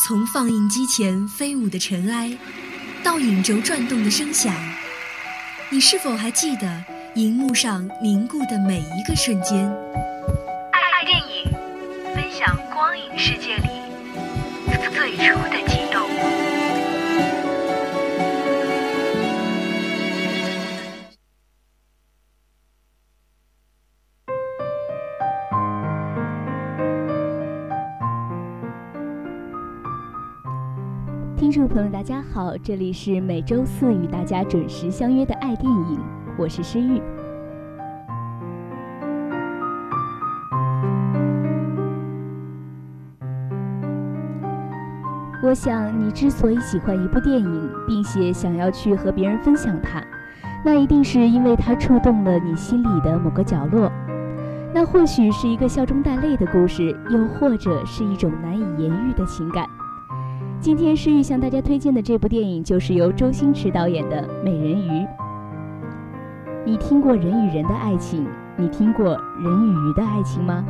从放映机前飞舞的尘埃，到影轴转动的声响，你是否还记得荧幕上凝固的每一个瞬间？爱电影，分享光影世界里最初的听众朋友，大家好，这里是每周四与大家准时相约的爱电影，我是诗玉。我想，你之所以喜欢一部电影，并且想要去和别人分享它，那一定是因为它触动了你心里的某个角落。那或许是一个笑中带泪的故事，又或者是一种难以言喻的情感。今天诗玉向大家推荐的这部电影，就是由周星驰导演的《美人鱼》。你听过人与人的爱情？你听过人与鱼的爱情吗？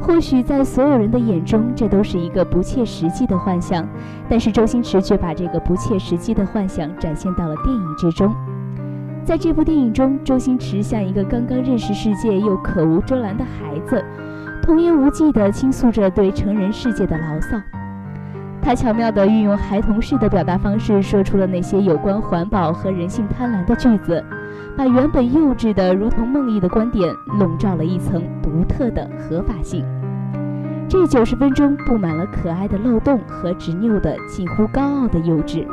或许在所有人的眼中，这都是一个不切实际的幻想，但是周星驰却把这个不切实际的幻想展现到了电影之中。在这部电影中，周星驰像一个刚刚认识世界又口无遮拦的孩子，童言无忌地倾诉着对成人世界的牢骚。他巧妙地运用孩童式的表达方式，说出了那些有关环保和人性贪婪的句子，把原本幼稚的如同梦呓的观点笼罩了一层独特的合法性。这九十分钟布满了可爱的漏洞和执拗的近乎高傲的幼稚。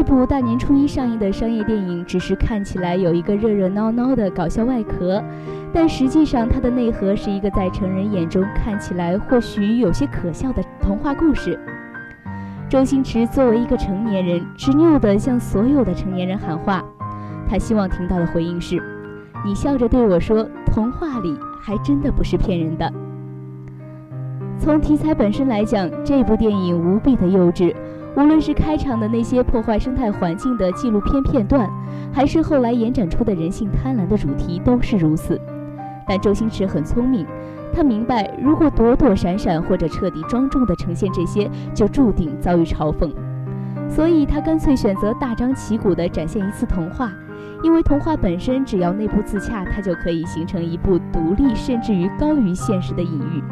这部大年初一上映的商业电影，只是看起来有一个热热闹闹的搞笑外壳，但实际上它的内核是一个在成人眼中看起来或许有些可笑的童话故事。周星驰作为一个成年人，执拗地向所有的成年人喊话，他希望听到的回应是：“你笑着对我说，童话里还真的不是骗人的。”从题材本身来讲，这部电影无比的幼稚。无论是开场的那些破坏生态环境的纪录片片段，还是后来延展出的人性贪婪的主题，都是如此。但周星驰很聪明，他明白，如果躲躲闪闪或者彻底庄重地呈现这些，就注定遭遇嘲讽。所以他干脆选择大张旗鼓地展现一次童话，因为童话本身只要内部自洽，它就可以形成一部独立甚至于高于现实的隐喻。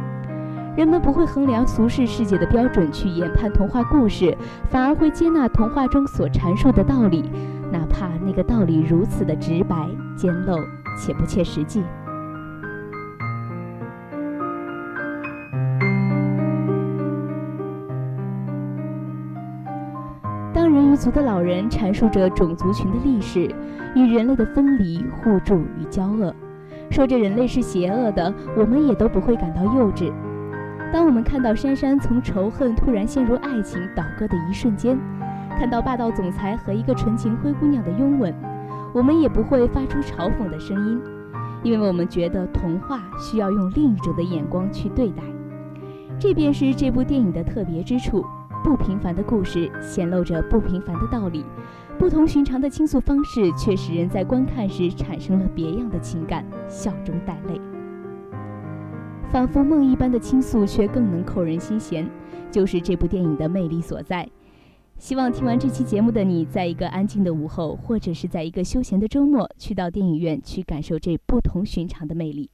人们不会衡量俗世世界的标准去研判童话故事，反而会接纳童话中所阐述的道理，哪怕那个道理如此的直白、简陋且不切实际。当人鱼族的老人阐述着种族群的历史与人类的分离、互助与交恶，说着人类是邪恶的，我们也都不会感到幼稚。当我们看到珊珊从仇恨突然陷入爱情倒戈的一瞬间，看到霸道总裁和一个纯情灰姑娘的拥吻，我们也不会发出嘲讽的声音，因为我们觉得童话需要用另一种的眼光去对待。这便是这部电影的特别之处：不平凡的故事显露着不平凡的道理，不同寻常的倾诉方式却使人在观看时产生了别样的情感，笑中带泪。仿佛梦一般的倾诉，却更能扣人心弦，就是这部电影的魅力所在。希望听完这期节目的你，在一个安静的午后，或者是在一个休闲的周末，去到电影院去感受这不同寻常的魅力。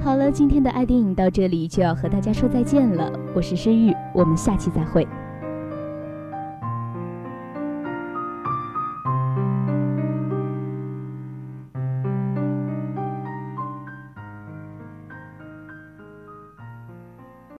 好了，今天的爱电影到这里就要和大家说再见了。我是诗玉，我们下期再会。